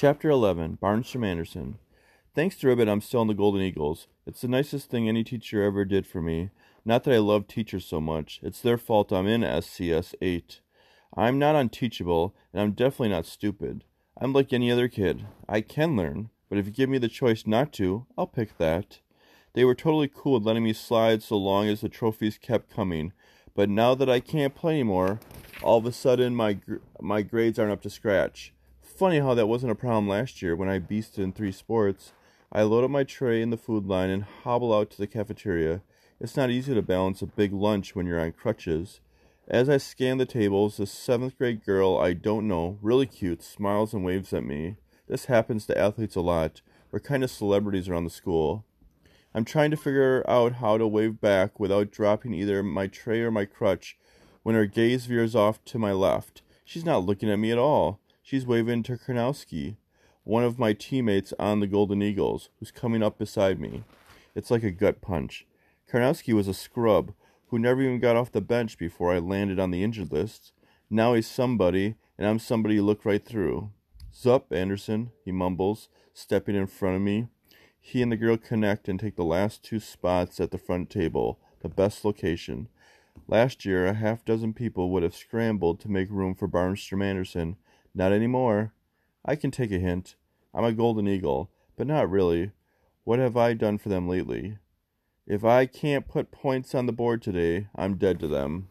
Chapter 11 Barnstorm Anderson. Thanks to Ribbit, I'm still in the Golden Eagles. It's the nicest thing any teacher ever did for me. Not that I love teachers so much, it's their fault I'm in SCS 8. I'm not unteachable, and I'm definitely not stupid. I'm like any other kid. I can learn, but if you give me the choice not to, I'll pick that. They were totally cool with letting me slide so long as the trophies kept coming. But now that I can't play anymore, all of a sudden my gr- my grades aren't up to scratch. Funny how that wasn't a problem last year when I beasted in three sports. I load up my tray in the food line and hobble out to the cafeteria. It's not easy to balance a big lunch when you're on crutches. As I scan the tables, a seventh grade girl I don't know, really cute, smiles and waves at me. This happens to athletes a lot. We're kind of celebrities around the school. I'm trying to figure out how to wave back without dropping either my tray or my crutch when her gaze veers off to my left. She's not looking at me at all. She's waving to Karnowski, one of my teammates on the Golden Eagles, who's coming up beside me. It's like a gut punch. Karnowski was a scrub who never even got off the bench before I landed on the injured list. Now he's somebody, and I'm somebody you look right through. Zup, Anderson, he mumbles, stepping in front of me. He and the girl connect and take the last two spots at the front table, the best location. Last year, a half dozen people would have scrambled to make room for Barnstorm Anderson. Not anymore. I can take a hint. I'm a golden eagle, but not really. What have I done for them lately? If I can't put points on the board today, I'm dead to them.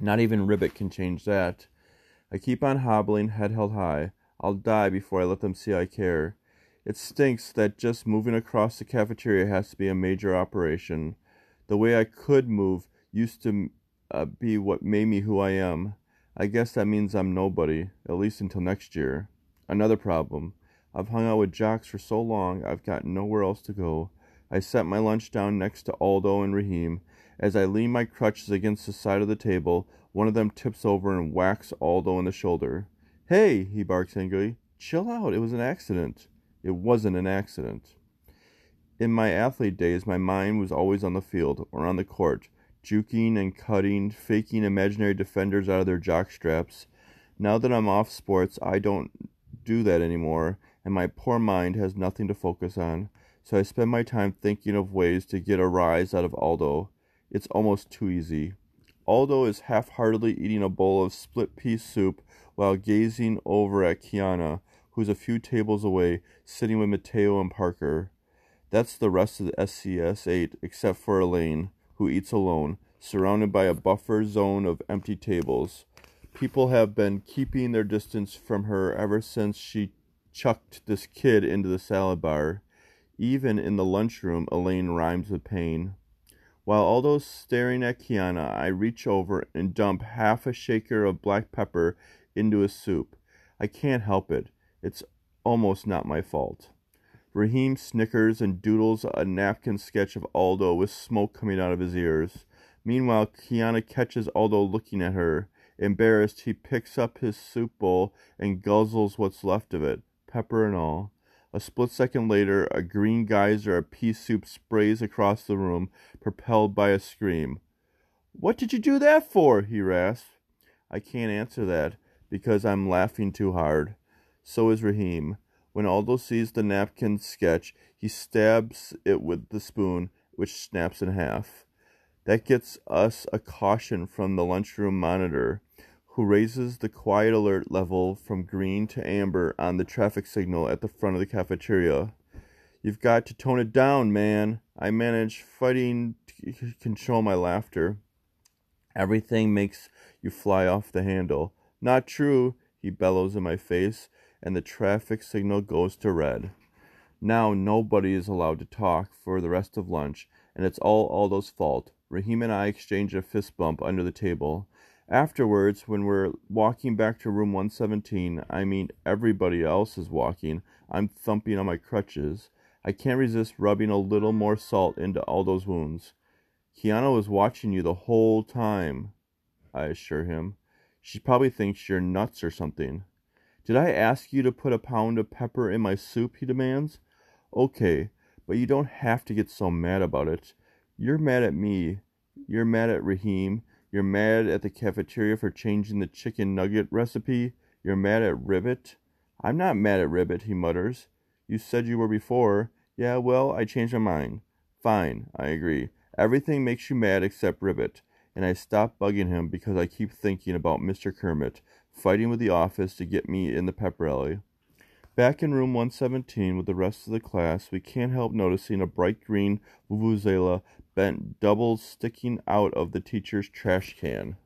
Not even Ribbit can change that. I keep on hobbling, head held high. I'll die before I let them see I care. It stinks that just moving across the cafeteria has to be a major operation. The way I could move used to uh, be what made me who I am. I guess that means I'm nobody, at least until next year. Another problem. I've hung out with jocks for so long, I've got nowhere else to go. I set my lunch down next to Aldo and Raheem. As I lean my crutches against the side of the table, one of them tips over and whacks Aldo in the shoulder. Hey, he barks angrily. Chill out, it was an accident. It wasn't an accident. In my athlete days, my mind was always on the field or on the court, juking and cutting, faking imaginary defenders out of their jock straps. Now that I'm off sports, I don't do that anymore, and my poor mind has nothing to focus on. So I spend my time thinking of ways to get a rise out of Aldo. It's almost too easy. Aldo is half heartedly eating a bowl of split pea soup while gazing over at Kiana, who's a few tables away, sitting with Mateo and Parker. That's the rest of the SCS 8, except for Elaine, who eats alone, surrounded by a buffer zone of empty tables. People have been keeping their distance from her ever since she chucked this kid into the salad bar. Even in the lunchroom, Elaine rhymes with pain. While Aldo's staring at Kiana, I reach over and dump half a shaker of black pepper into his soup. I can't help it. It's almost not my fault. Raheem snickers and doodles a napkin sketch of Aldo with smoke coming out of his ears. Meanwhile, Kiana catches Aldo looking at her. Embarrassed, he picks up his soup bowl and guzzles what's left of it, pepper and all. A split second later, a green geyser of pea soup sprays across the room, propelled by a scream. What did you do that for? he rasps. I can't answer that, because I'm laughing too hard. So is Raheem. When Aldo sees the napkin sketch, he stabs it with the spoon, which snaps in half. That gets us a caution from the lunchroom monitor, who raises the quiet alert level from green to amber on the traffic signal at the front of the cafeteria. You've got to tone it down, man. I manage fighting to control my laughter. Everything makes you fly off the handle. Not true, he bellows in my face and the traffic signal goes to red. Now nobody is allowed to talk for the rest of lunch, and it's all Aldo's fault. Raheem and I exchange a fist bump under the table. Afterwards, when we're walking back to room 117, I mean everybody else is walking, I'm thumping on my crutches. I can't resist rubbing a little more salt into Aldo's wounds. Kiana was watching you the whole time, I assure him. She probably thinks you're nuts or something. Did I ask you to put a pound of pepper in my soup? he demands. Okay, but you don't have to get so mad about it. You're mad at me. You're mad at Raheem. You're mad at the cafeteria for changing the chicken nugget recipe. You're mad at Ribbit. I'm not mad at Ribbit, he mutters. You said you were before. Yeah, well, I changed my mind. Fine, I agree. Everything makes you mad except Ribbit, and I stop bugging him because I keep thinking about Mr. Kermit fighting with the office to get me in the pep rally. Back in room 117 with the rest of the class, we can't help noticing a bright green vuvuzela bent double sticking out of the teacher's trash can.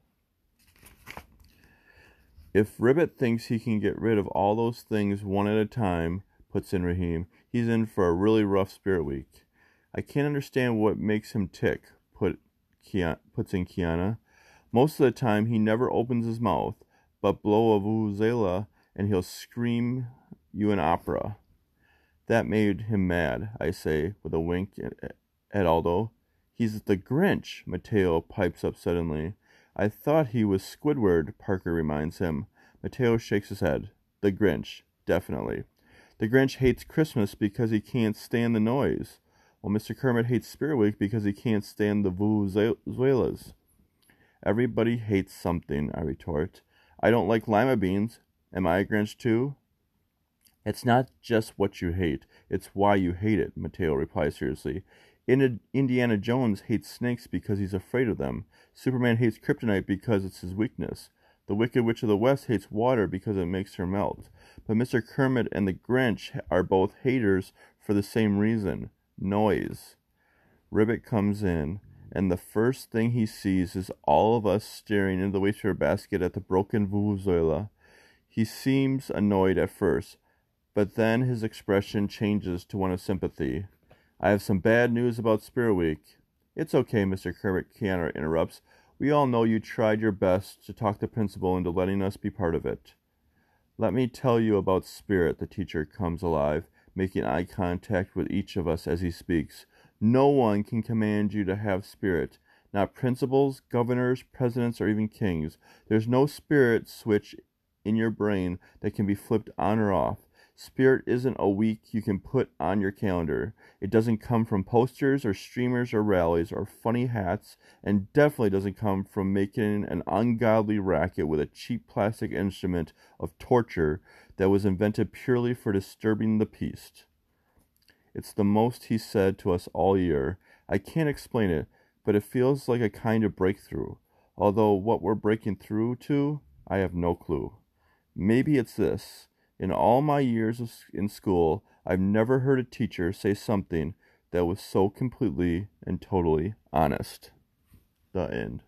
If Ribbit thinks he can get rid of all those things one at a time, puts in Raheem, he's in for a really rough spirit week. I can't understand what makes him tick, Kiana, puts in Kiana. Most of the time, he never opens his mouth, but blow a vuvuzela and he'll scream you an opera. That made him mad, I say, with a wink at Aldo. He's the Grinch, Mateo pipes up suddenly. I thought he was Squidward, Parker reminds him. Mateo shakes his head. The Grinch, definitely. The Grinch hates Christmas because he can't stand the noise, while Mr. Kermit hates Week because he can't stand the vuvuzelas. Everybody hates something, I retort. I don't like lima beans. Am I a Grinch too? It's not just what you hate, it's why you hate it, Mateo replies seriously. Indiana Jones hates snakes because he's afraid of them. Superman hates kryptonite because it's his weakness. The Wicked Witch of the West hates water because it makes her melt. But Mr. Kermit and the Grinch are both haters for the same reason noise. Ribbit comes in, and the first thing he sees is all of us staring into the wastepaper basket at the broken vuvuzela. He seems annoyed at first, but then his expression changes to one of sympathy. I have some bad news about Spirit Week. It's okay, Mr. Kermit Kiana interrupts. We all know you tried your best to talk the principal into letting us be part of it. Let me tell you about Spirit, the teacher comes alive, making eye contact with each of us as he speaks. No one can command you to have spirit, not principals, governors, presidents, or even kings. There's no spirit switch in your brain that can be flipped on or off. Spirit isn't a week you can put on your calendar. It doesn't come from posters or streamers or rallies or funny hats, and definitely doesn't come from making an ungodly racket with a cheap plastic instrument of torture that was invented purely for disturbing the peace. It's the most he said to us all year. I can't explain it, but it feels like a kind of breakthrough. Although what we're breaking through to, I have no clue. Maybe it's this. In all my years in school, I've never heard a teacher say something that was so completely and totally honest. The end.